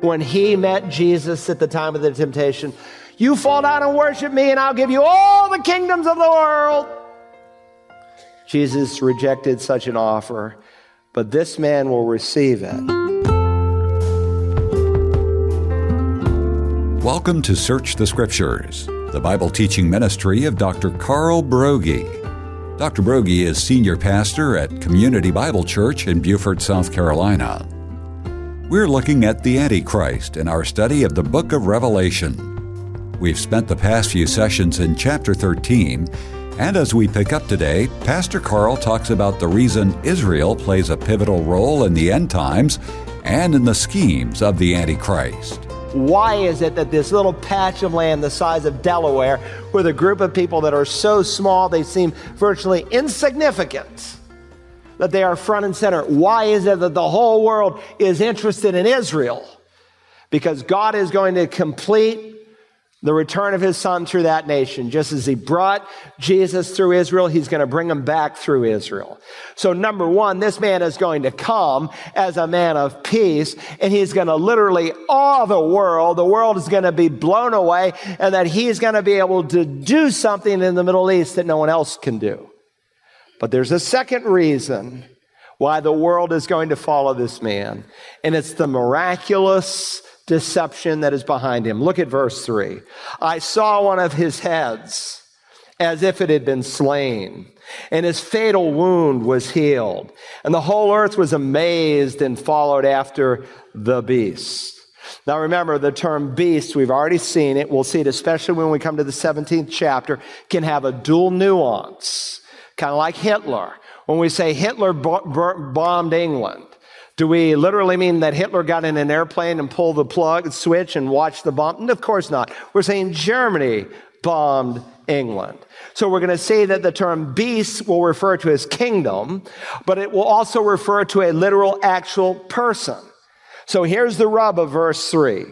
when he met Jesus at the time of the temptation. You fall down and worship me, and I'll give you all the kingdoms of the world. Jesus rejected such an offer, but this man will receive it. Welcome to Search the Scriptures, the Bible teaching ministry of Dr. Carl Broggi. Dr. Broggi is senior pastor at Community Bible Church in Beaufort, South Carolina. We're looking at the Antichrist in our study of the book of Revelation. We've spent the past few sessions in chapter 13, and as we pick up today, Pastor Carl talks about the reason Israel plays a pivotal role in the end times and in the schemes of the Antichrist. Why is it that this little patch of land the size of Delaware, with a group of people that are so small they seem virtually insignificant, that they are front and center? Why is it that the whole world is interested in Israel? Because God is going to complete the return of his son through that nation. Just as he brought Jesus through Israel, he's going to bring him back through Israel. So number one, this man is going to come as a man of peace and he's going to literally awe the world. The world is going to be blown away and that he's going to be able to do something in the Middle East that no one else can do. But there's a second reason why the world is going to follow this man. And it's the miraculous deception that is behind him. Look at verse 3. I saw one of his heads as if it had been slain, and his fatal wound was healed. And the whole earth was amazed and followed after the beast. Now remember, the term beast, we've already seen it. We'll see it especially when we come to the 17th chapter, can have a dual nuance, kind of like Hitler. When we say Hitler bombed England, do we literally mean that Hitler got in an airplane and pulled the plug switch and watched the bomb? And Of course not. We're saying Germany bombed England. So we're going to say that the term beast will refer to his kingdom, but it will also refer to a literal actual person. So here's the rub of verse three.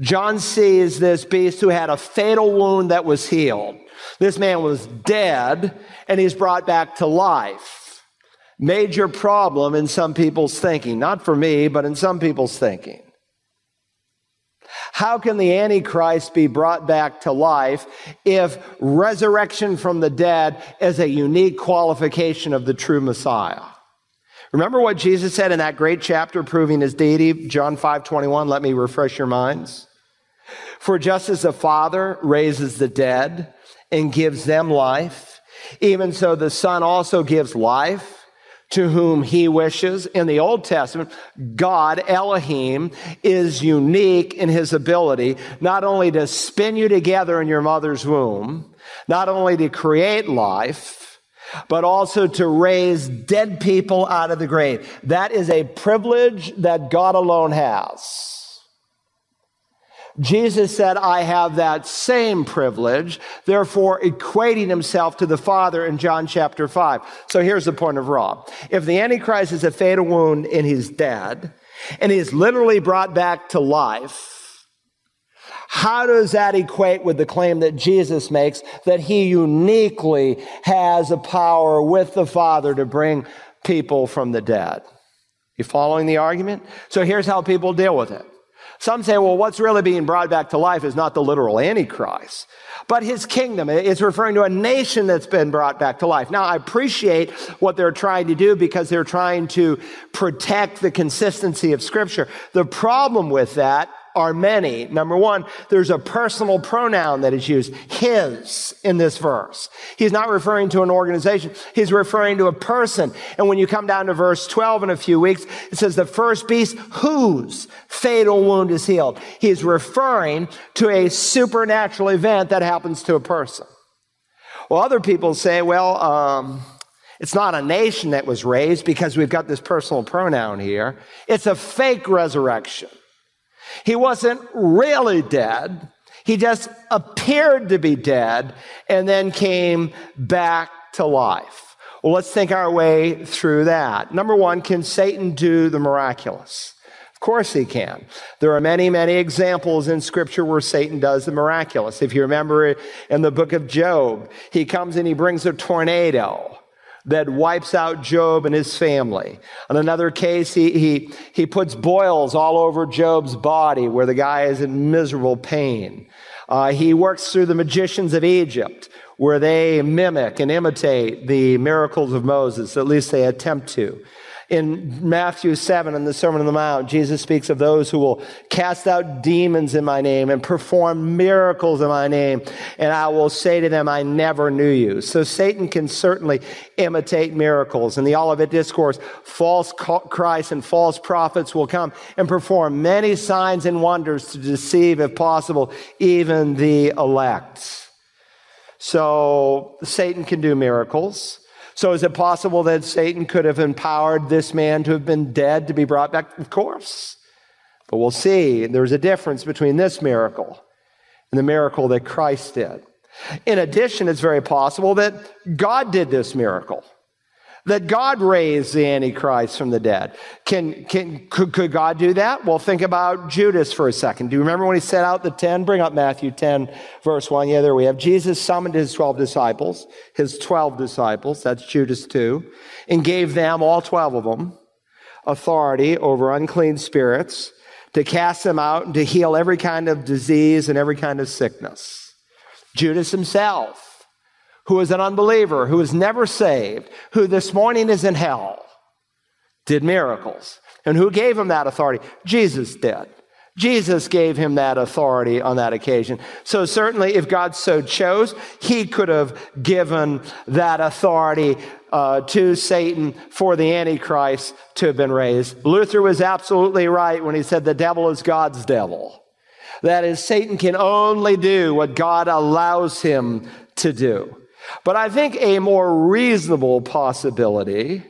John sees this beast who had a fatal wound that was healed. This man was dead and he's brought back to life major problem in some people's thinking. Not for me, but in some people's thinking. How can the Antichrist be brought back to life if resurrection from the dead is a unique qualification of the true Messiah? Remember what Jesus said in that great chapter proving his deity, John 5 21? Let me refresh your minds. For just as the Father raises the dead and gives them life, even so the Son also gives life to whom he wishes. In the Old Testament, God, Elohim, is unique in his ability not only to spin you together in your mother's womb, not only to create life, but also to raise dead people out of the grave. That is a privilege that God alone has. Jesus said, I have that same privilege, therefore equating himself to the Father in John chapter 5. So here's the point of Rob. If the Antichrist is a fatal wound in his dead, and he's literally brought back to life, how does that equate with the claim that Jesus makes that he uniquely has a power with the Father to bring people from the dead? You following the argument? So here's how people deal with it. Some say, well, what's really being brought back to life is not the literal Antichrist, but his kingdom. It's referring to a nation that's been brought back to life. Now, I appreciate what they're trying to do because they're trying to protect the consistency of Scripture. The problem with that are many. Number one, there's a personal pronoun that is used, his, in this verse. He's not referring to an organization. He's referring to a person. And when you come down to verse 12 in a few weeks, it says the first beast whose fatal wound is healed. He's referring to a supernatural event that happens to a person. Well, other people say, well, um, it's not a nation that was raised because we've got this personal pronoun here. It's a fake resurrection. He wasn't really dead. He just appeared to be dead and then came back to life. Well, let's think our way through that. Number one, can Satan do the miraculous? Of course he can. There are many, many examples in scripture where Satan does the miraculous. If you remember in the book of Job, he comes and he brings a tornado that wipes out Job and his family. On another case, he, he, he puts boils all over Job's body where the guy is in miserable pain. Uh, he works through the magicians of Egypt where they mimic and imitate the miracles of Moses, at least they attempt to. In Matthew 7, in the Sermon on the Mount, Jesus speaks of those who will cast out demons in my name and perform miracles in my name. And I will say to them, I never knew you. So Satan can certainly imitate miracles. In the Olivet Discourse, false Christ and false prophets will come and perform many signs and wonders to deceive, if possible, even the elect. So Satan can do miracles. So is it possible that Satan could have empowered this man to have been dead to be brought back? Of course. But we'll see. There's a difference between this miracle and the miracle that Christ did. In addition, it's very possible that God did this miracle that God raised the Antichrist from the dead. Can, can, could, could God do that? Well, think about Judas for a second. Do you remember when he set out the 10? Bring up Matthew 10, verse 1. Yeah, there we have. Jesus summoned his 12 disciples, his 12 disciples, that's Judas too, and gave them, all 12 of them, authority over unclean spirits to cast them out and to heal every kind of disease and every kind of sickness. Judas himself who is an unbeliever, who is never saved, who this morning is in hell, did miracles. And who gave him that authority? Jesus did. Jesus gave him that authority on that occasion. So certainly, if God so chose, he could have given that authority uh, to Satan for the Antichrist to have been raised. Luther was absolutely right when he said the devil is God's devil. That is, Satan can only do what God allows him to do. But I think a more reasonable possibility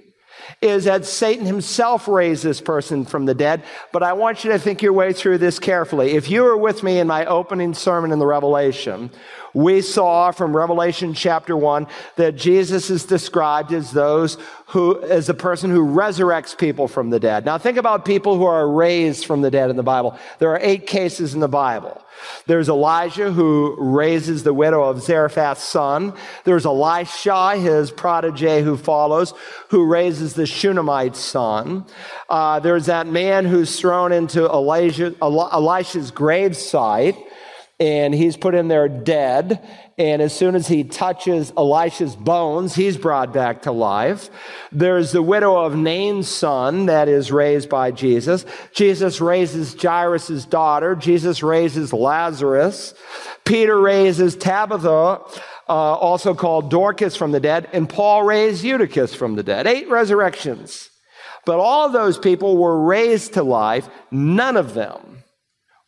is that Satan himself raised this person from the dead. But I want you to think your way through this carefully. If you were with me in my opening sermon in the Revelation, we saw from Revelation chapter one that Jesus is described as those who, as a person who resurrects people from the dead. Now think about people who are raised from the dead in the Bible. There are eight cases in the Bible. There's Elijah who raises the widow of Zarephath's son. There's Elisha, his protege who follows, who raises the Shunammite's son. Uh, there's that man who's thrown into Elijah, Elisha's gravesite and he's put in there dead. And as soon as he touches Elisha's bones, he's brought back to life. There's the widow of Nain's son that is raised by Jesus. Jesus raises Jairus' daughter. Jesus raises Lazarus. Peter raises Tabitha, uh, also called Dorcas from the dead. And Paul raised Eutychus from the dead. Eight resurrections. But all those people were raised to life. None of them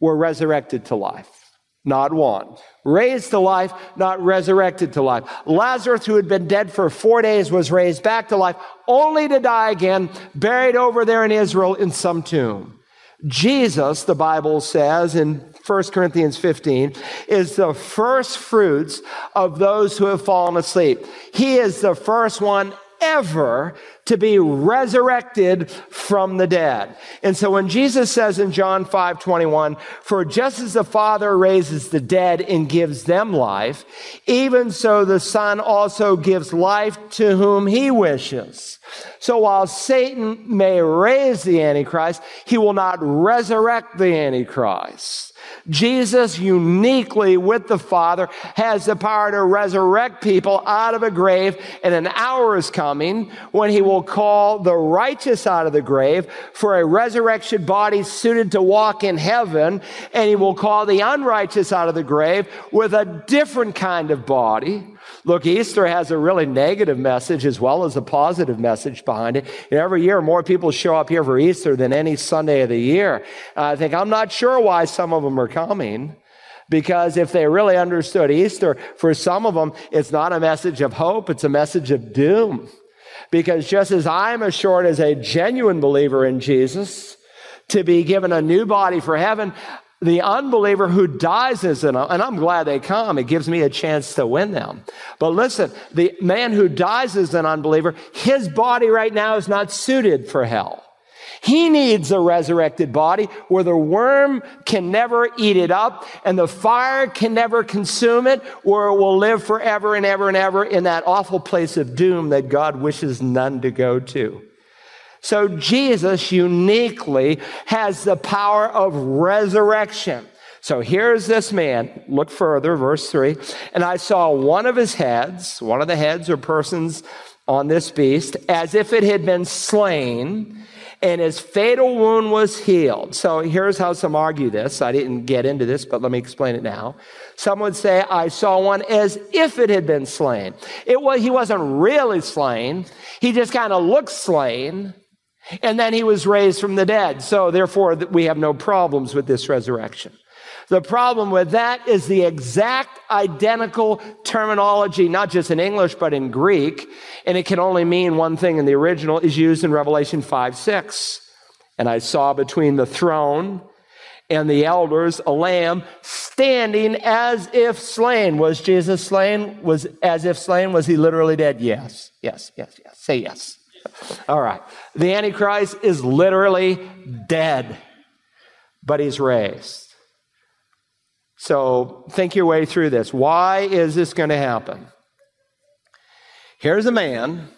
were resurrected to life. Not one. Raised to life, not resurrected to life. Lazarus, who had been dead for four days, was raised back to life, only to die again, buried over there in Israel in some tomb. Jesus, the Bible says in 1 Corinthians 15, is the first fruits of those who have fallen asleep. He is the first one ever to be resurrected from the dead. And so when Jesus says in John 5 21, for just as the Father raises the dead and gives them life, even so the Son also gives life to whom he wishes. So while Satan may raise the Antichrist, he will not resurrect the Antichrist. Jesus uniquely with the Father has the power to resurrect people out of a grave and an hour is coming when he will call the righteous out of the grave for a resurrection body suited to walk in heaven and he will call the unrighteous out of the grave with a different kind of body Look, Easter has a really negative message as well as a positive message behind it. every year, more people show up here for Easter than any Sunday of the year. I think I'm not sure why some of them are coming. Because if they really understood Easter, for some of them, it's not a message of hope, it's a message of doom. Because just as I'm assured as a genuine believer in Jesus to be given a new body for heaven, the unbeliever who dies is an, and I'm glad they come. It gives me a chance to win them. But listen, the man who dies as an unbeliever, his body right now is not suited for hell. He needs a resurrected body where the worm can never eat it up and the fire can never consume it, where it will live forever and ever and ever in that awful place of doom that God wishes none to go to. So Jesus uniquely has the power of resurrection. So here's this man. Look further, verse 3. And I saw one of his heads, one of the heads or persons on this beast, as if it had been slain, and his fatal wound was healed. So here's how some argue this. I didn't get into this, but let me explain it now. Some would say, I saw one as if it had been slain. It was, he wasn't really slain. He just kind of looked slain. And then he was raised from the dead. So therefore, we have no problems with this resurrection. The problem with that is the exact identical terminology, not just in English, but in Greek. And it can only mean one thing in the original is used in Revelation 5, 6. And I saw between the throne and the elders a lamb standing as if slain. Was Jesus slain? Was as if slain? Was he literally dead? Yes, yes, yes, yes. Say yes. All right. The Antichrist is literally dead, but he's raised. So think your way through this. Why is this going to happen? Here's a man.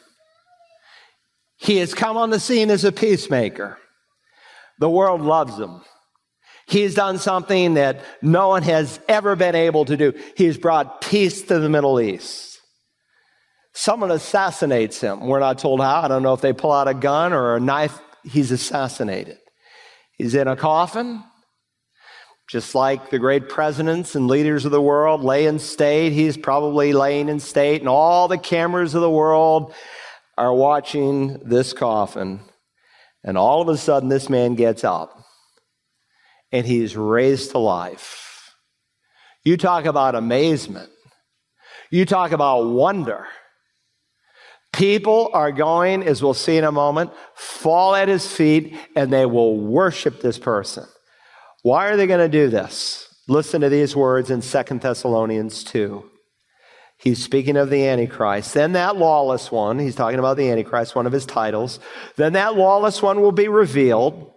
He has come on the scene as a peacemaker. The world loves him. He's done something that no one has ever been able to do. He's brought peace to the Middle East. Someone assassinates him. We're not told how. I don't know if they pull out a gun or a knife. He's assassinated. He's in a coffin. Just like the great presidents and leaders of the world lay in state, he's probably laying in state, and all the cameras of the world are watching this coffin. And all of a sudden, this man gets up and he's raised to life. You talk about amazement. You talk about wonder. People are going, as we'll see in a moment, fall at his feet and they will worship this person. Why are they going to do this? Listen to these words in 2 Thessalonians 2. He's speaking of the Antichrist. Then that lawless one, he's talking about the Antichrist, one of his titles. Then that lawless one will be revealed,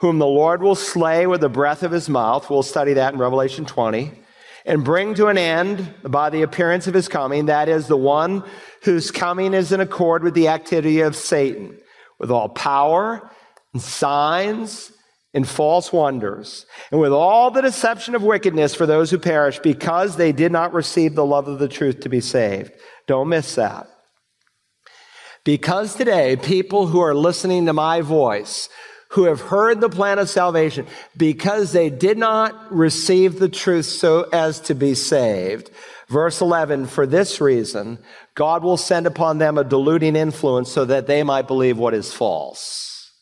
whom the Lord will slay with the breath of his mouth. We'll study that in Revelation 20. And bring to an end by the appearance of his coming. That is the one whose coming is in accord with the activity of Satan, with all power and signs and false wonders, and with all the deception of wickedness for those who perish because they did not receive the love of the truth to be saved. Don't miss that. Because today, people who are listening to my voice, who have heard the plan of salvation, because they did not receive the truth so as to be saved, verse 11, for this reason, God will send upon them a deluding influence so that they might believe what is false.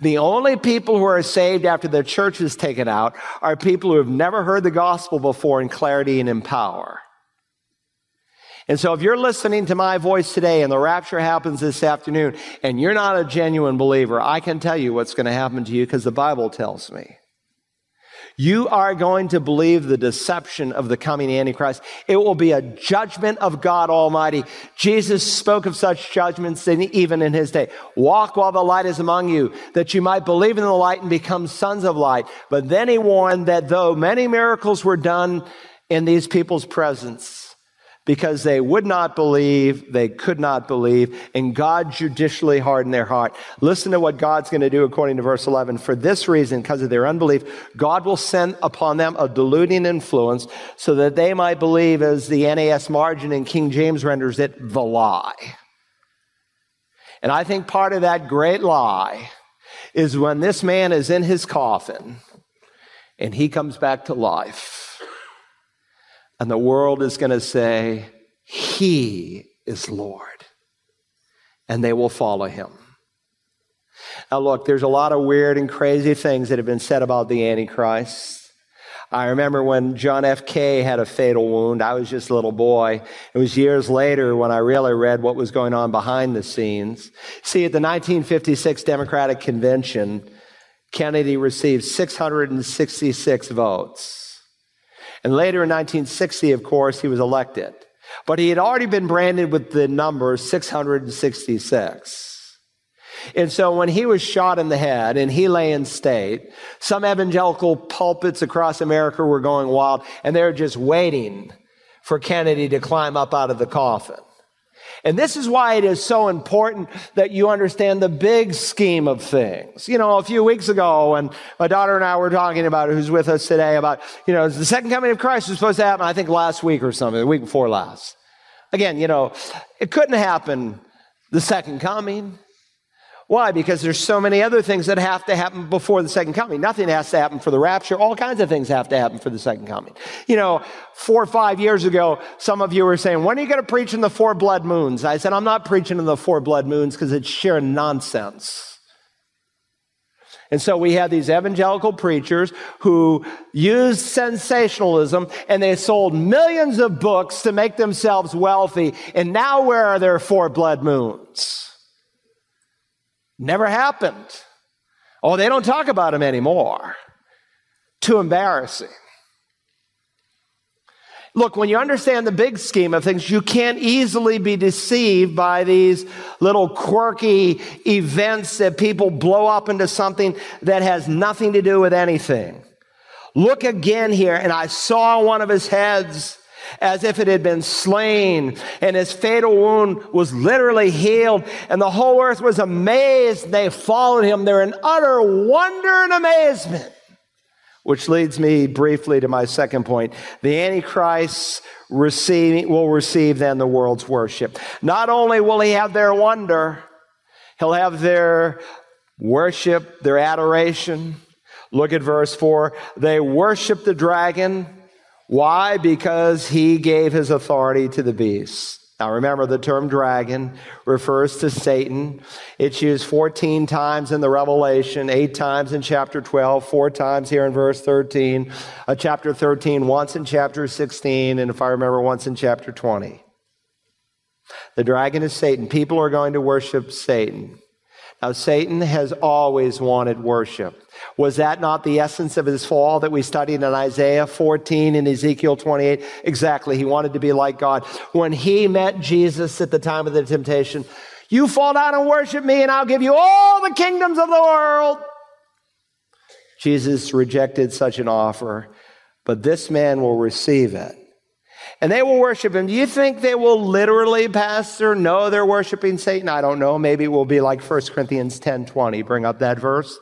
The only people who are saved after the church is taken out are people who have never heard the gospel before in clarity and in power. And so if you're listening to my voice today and the rapture happens this afternoon and you're not a genuine believer, I can tell you what's going to happen to you because the Bible tells me. You are going to believe the deception of the coming Antichrist. It will be a judgment of God Almighty. Jesus spoke of such judgments even in his day. Walk while the light is among you, that you might believe in the light and become sons of light. But then he warned that though many miracles were done in these people's presence, because they would not believe, they could not believe, and God judicially hardened their heart. Listen to what God's going to do according to verse 11. For this reason, because of their unbelief, God will send upon them a deluding influence so that they might believe, as the NAS margin in King James renders it, the lie. And I think part of that great lie is when this man is in his coffin and he comes back to life and the world is going to say, He is Lord. And they will follow him. Now, look, there's a lot of weird and crazy things that have been said about the Antichrist. I remember when John F. K. had a fatal wound. I was just a little boy. It was years later when I really read what was going on behind the scenes. See, at the 1956 Democratic Convention, Kennedy received 666 votes. And later in 1960, of course, he was elected. But he had already been branded with the number 666. And so when he was shot in the head and he lay in state, some evangelical pulpits across America were going wild and they were just waiting for Kennedy to climb up out of the coffin. And this is why it is so important that you understand the big scheme of things. You know, a few weeks ago, when my daughter and I were talking about who's with us today, about, you know, the second coming of Christ was supposed to happen, I think last week or something, the week before last. Again, you know, it couldn't happen the second coming. Why? Because there's so many other things that have to happen before the second coming. Nothing has to happen for the rapture. All kinds of things have to happen for the second coming. You know, four or five years ago, some of you were saying, when are you going to preach in the four blood moons? I said, I'm not preaching in the four blood moons because it's sheer nonsense. And so we had these evangelical preachers who used sensationalism and they sold millions of books to make themselves wealthy. And now where are their four blood moons? Never happened. Oh, they don't talk about him anymore. Too embarrassing. Look, when you understand the big scheme of things, you can't easily be deceived by these little quirky events that people blow up into something that has nothing to do with anything. Look again here, and I saw one of his heads as if it had been slain, and his fatal wound was literally healed, and the whole earth was amazed. They followed him. They're in utter wonder and amazement. Which leads me briefly to my second point. The Antichrist receive, will receive then the world's worship. Not only will he have their wonder, he'll have their worship, their adoration. Look at verse 4. They worship the dragon why? Because he gave his authority to the beast. Now remember, the term dragon refers to Satan. It's used 14 times in the Revelation, eight times in chapter 12, four times here in verse 13, uh, chapter 13, once in chapter 16, and if I remember, once in chapter 20. The dragon is Satan. People are going to worship Satan. Now, Satan has always wanted worship. Was that not the essence of his fall that we studied in Isaiah 14 and Ezekiel 28? Exactly. He wanted to be like God. When he met Jesus at the time of the temptation, you fall down and worship me and I'll give you all the kingdoms of the world. Jesus rejected such an offer, but this man will receive it. And they will worship him. Do you think they will literally, Pastor, know they're worshiping Satan? I don't know. Maybe it will be like 1 Corinthians 10 20. Bring up that verse.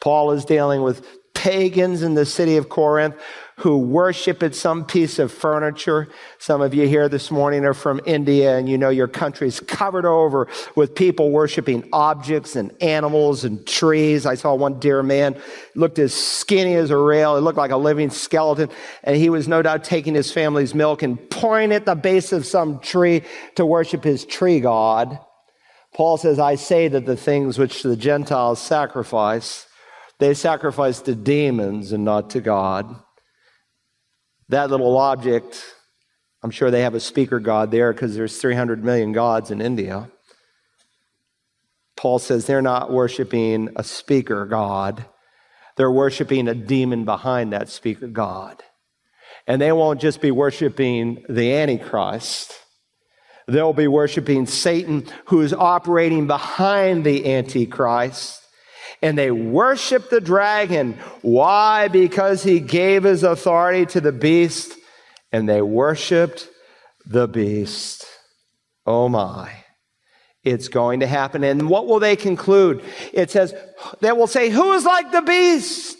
Paul is dealing with pagans in the city of Corinth who worship at some piece of furniture. Some of you here this morning are from India and you know your country's covered over with people worshiping objects and animals and trees. I saw one dear man looked as skinny as a rail. He looked like a living skeleton and he was no doubt taking his family's milk and pouring it at the base of some tree to worship his tree god. Paul says, I say that the things which the Gentiles sacrifice, they sacrifice to demons and not to God. That little object, I'm sure they have a speaker god there because there's 300 million gods in India. Paul says they're not worshiping a speaker god. They're worshiping a demon behind that speaker god. And they won't just be worshiping the Antichrist. They'll be worshiping Satan, who is operating behind the Antichrist and they worshiped the dragon. Why? Because he gave his authority to the beast and they worshiped the beast. Oh my. It's going to happen. And what will they conclude? It says, they will say, who is like the beast?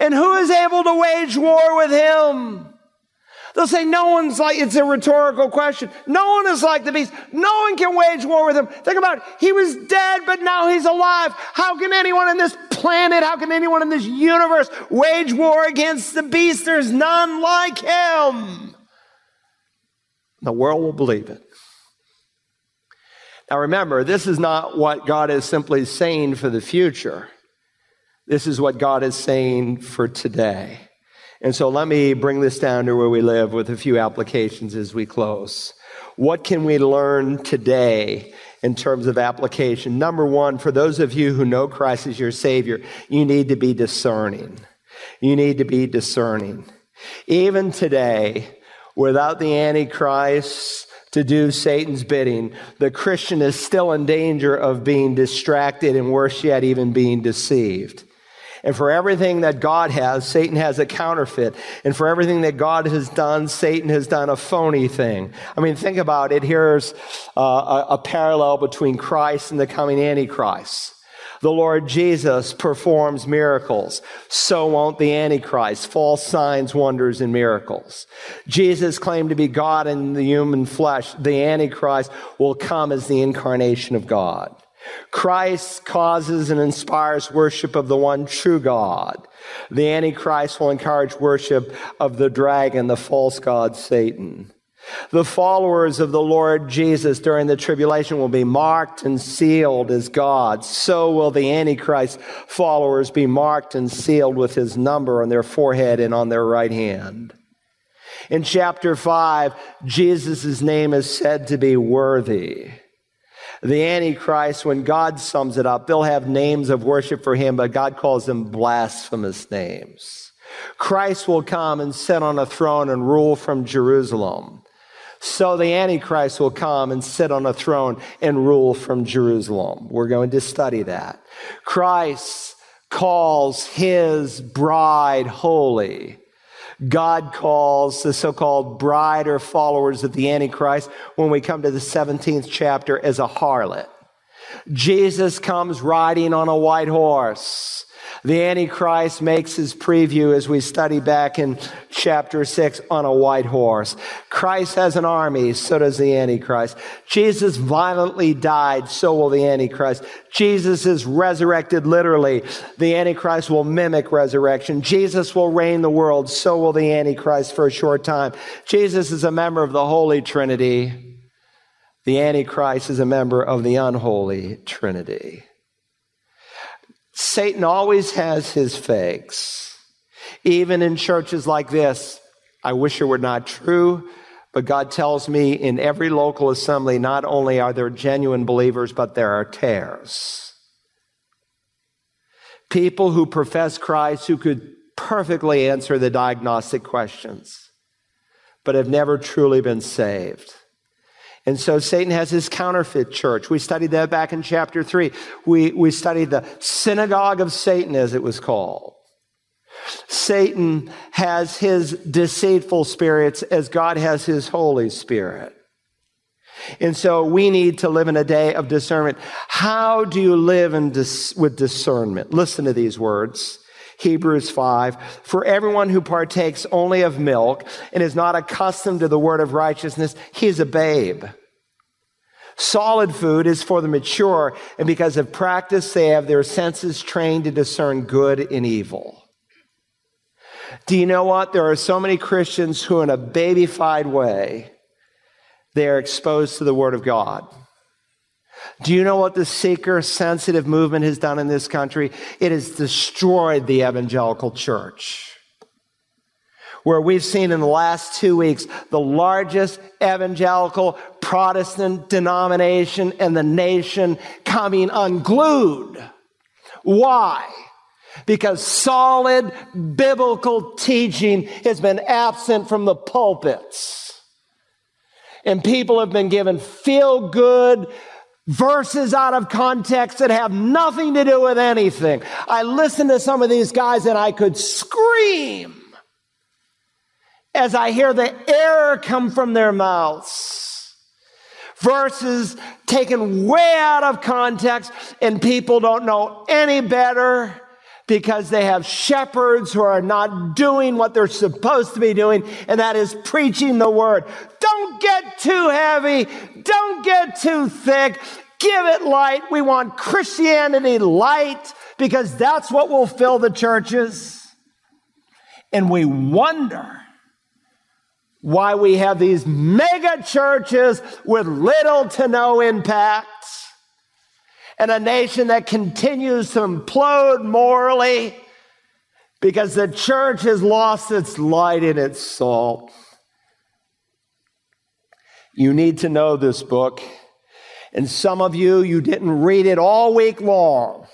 And who is able to wage war with him? They'll say, no one's like, it's a rhetorical question. No one is like the beast. No one can wage war with him. Think about it. He was dead, but now he's alive. How can anyone in this planet, how can anyone in this universe wage war against the beast? There's none like him. The world will believe it. Now remember, this is not what God is simply saying for the future. This is what God is saying for today. And so let me bring this down to where we live with a few applications as we close. What can we learn today in terms of application? Number one, for those of you who know Christ as your Savior, you need to be discerning. You need to be discerning. Even today, without the Antichrist to do Satan's bidding, the Christian is still in danger of being distracted and worse yet, even being deceived. And for everything that God has, Satan has a counterfeit. And for everything that God has done, Satan has done a phony thing. I mean, think about it. Here's uh, a, a parallel between Christ and the coming Antichrist. The Lord Jesus performs miracles. So won't the Antichrist. False signs, wonders, and miracles. Jesus claimed to be God in the human flesh. The Antichrist will come as the incarnation of God. Christ causes and inspires worship of the one true God. The Antichrist will encourage worship of the dragon, the false god Satan. The followers of the Lord Jesus during the tribulation will be marked and sealed as God. So will the Antichrist followers be marked and sealed with his number on their forehead and on their right hand. In chapter 5, Jesus' name is said to be worthy. The Antichrist, when God sums it up, they'll have names of worship for him, but God calls them blasphemous names. Christ will come and sit on a throne and rule from Jerusalem. So the Antichrist will come and sit on a throne and rule from Jerusalem. We're going to study that. Christ calls his bride holy. God calls the so-called bride or followers of the Antichrist when we come to the 17th chapter as a harlot. Jesus comes riding on a white horse. The Antichrist makes his preview as we study back in chapter 6 on a white horse. Christ has an army, so does the Antichrist. Jesus violently died, so will the Antichrist. Jesus is resurrected literally. The Antichrist will mimic resurrection. Jesus will reign the world, so will the Antichrist for a short time. Jesus is a member of the Holy Trinity. The Antichrist is a member of the unholy Trinity. Satan always has his fakes. Even in churches like this, I wish it were not true, but God tells me in every local assembly, not only are there genuine believers, but there are tares. People who profess Christ who could perfectly answer the diagnostic questions, but have never truly been saved. And so Satan has his counterfeit church. We studied that back in chapter three. We, we studied the synagogue of Satan, as it was called. Satan has his deceitful spirits as God has his Holy Spirit. And so we need to live in a day of discernment. How do you live dis- with discernment? Listen to these words. Hebrews 5. For everyone who partakes only of milk and is not accustomed to the word of righteousness, he is a babe. Solid food is for the mature, and because of practice, they have their senses trained to discern good and evil. Do you know what? There are so many Christians who, in a babyfied way, they are exposed to the Word of God. Do you know what the seeker sensitive movement has done in this country? It has destroyed the evangelical church. Where we've seen in the last two weeks the largest evangelical Protestant denomination in the nation coming unglued. Why? Because solid biblical teaching has been absent from the pulpits. And people have been given feel good, verses out of context that have nothing to do with anything. I listened to some of these guys and I could scream as I hear the air come from their mouths. Verses taken way out of context and people don't know any better because they have shepherds who are not doing what they're supposed to be doing, and that is preaching the word. Don't get too heavy. Don't get too thick. Give it light. We want Christianity light because that's what will fill the churches. And we wonder why we have these mega churches with little to no impact and a nation that continues to implode morally because the church has lost its light and its salt. You need to know this book. And some of you, you didn't read it all week long.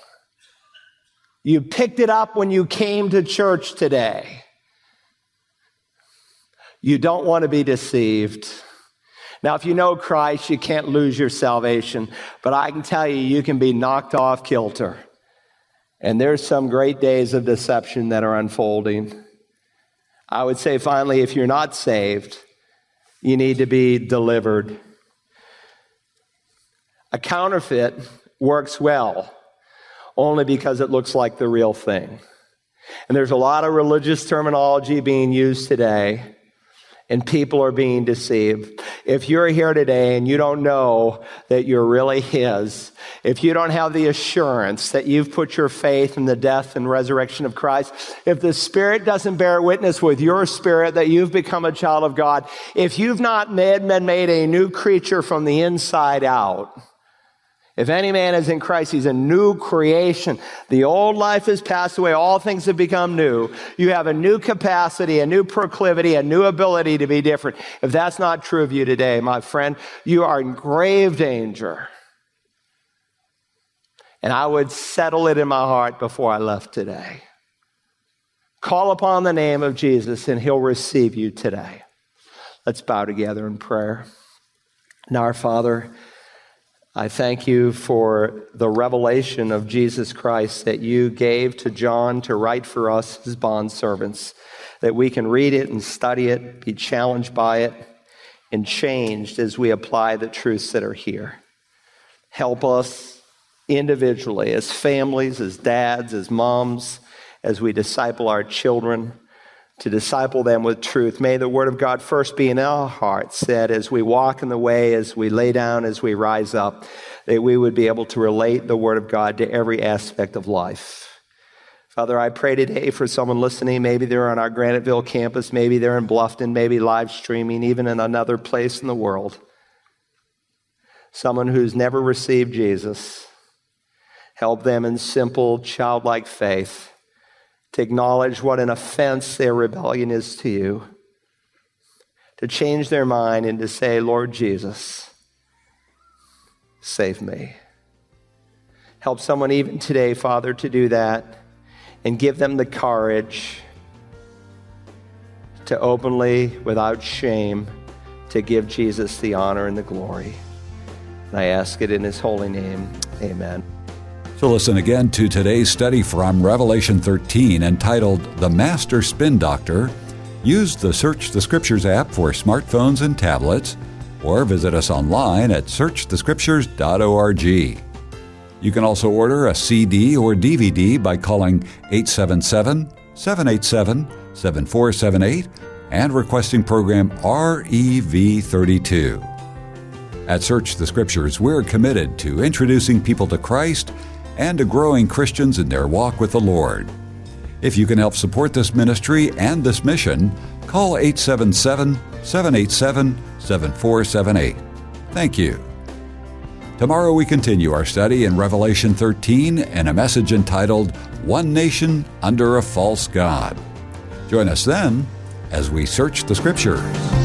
You picked it up when you came to church today. You don't want to be deceived. Now, if you know Christ, you can't lose your salvation, but I can tell you, you can be knocked off kilter. And there's some great days of deception that are unfolding. I would say, finally, if you're not saved, you need to be delivered. A counterfeit works well only because it looks like the real thing. And there's a lot of religious terminology being used today and people are being deceived. If you're here today and you don't know that you're really His, if you don't have the assurance that you've put your faith in the death and resurrection of Christ, if the Spirit doesn't bear witness with your spirit that you've become a child of God, if you've not made, been made a new creature from the inside out, if any man is in Christ, he's a new creation. The old life has passed away. All things have become new. You have a new capacity, a new proclivity, a new ability to be different. If that's not true of you today, my friend, you are in grave danger. And I would settle it in my heart before I left today. Call upon the name of Jesus and he'll receive you today. Let's bow together in prayer. Now, our Father, I thank you for the revelation of Jesus Christ that you gave to John to write for us, his bondservants, that we can read it and study it, be challenged by it, and changed as we apply the truths that are here. Help us individually, as families, as dads, as moms, as we disciple our children to disciple them with truth. May the word of God first be in our hearts that as we walk in the way, as we lay down, as we rise up, that we would be able to relate the word of God to every aspect of life. Father, I pray today for someone listening. Maybe they're on our Graniteville campus, maybe they're in Bluffton, maybe live streaming, even in another place in the world. Someone who's never received Jesus. Help them in simple, childlike faith to acknowledge what an offense their rebellion is to you, to change their mind and to say, Lord Jesus, save me. Help someone even today, Father, to do that and give them the courage to openly, without shame, to give Jesus the honor and the glory. And I ask it in his holy name. Amen. To listen again to today's study from Revelation 13 entitled The Master Spin Doctor, use the Search the Scriptures app for smartphones and tablets, or visit us online at searchthescriptures.org. You can also order a CD or DVD by calling 877 787 7478 and requesting program REV32. At Search the Scriptures, we're committed to introducing people to Christ and to growing Christians in their walk with the Lord. If you can help support this ministry and this mission, call 877 787 7478. Thank you. Tomorrow we continue our study in Revelation 13 and a message entitled One Nation Under a False God. Join us then as we search the Scriptures.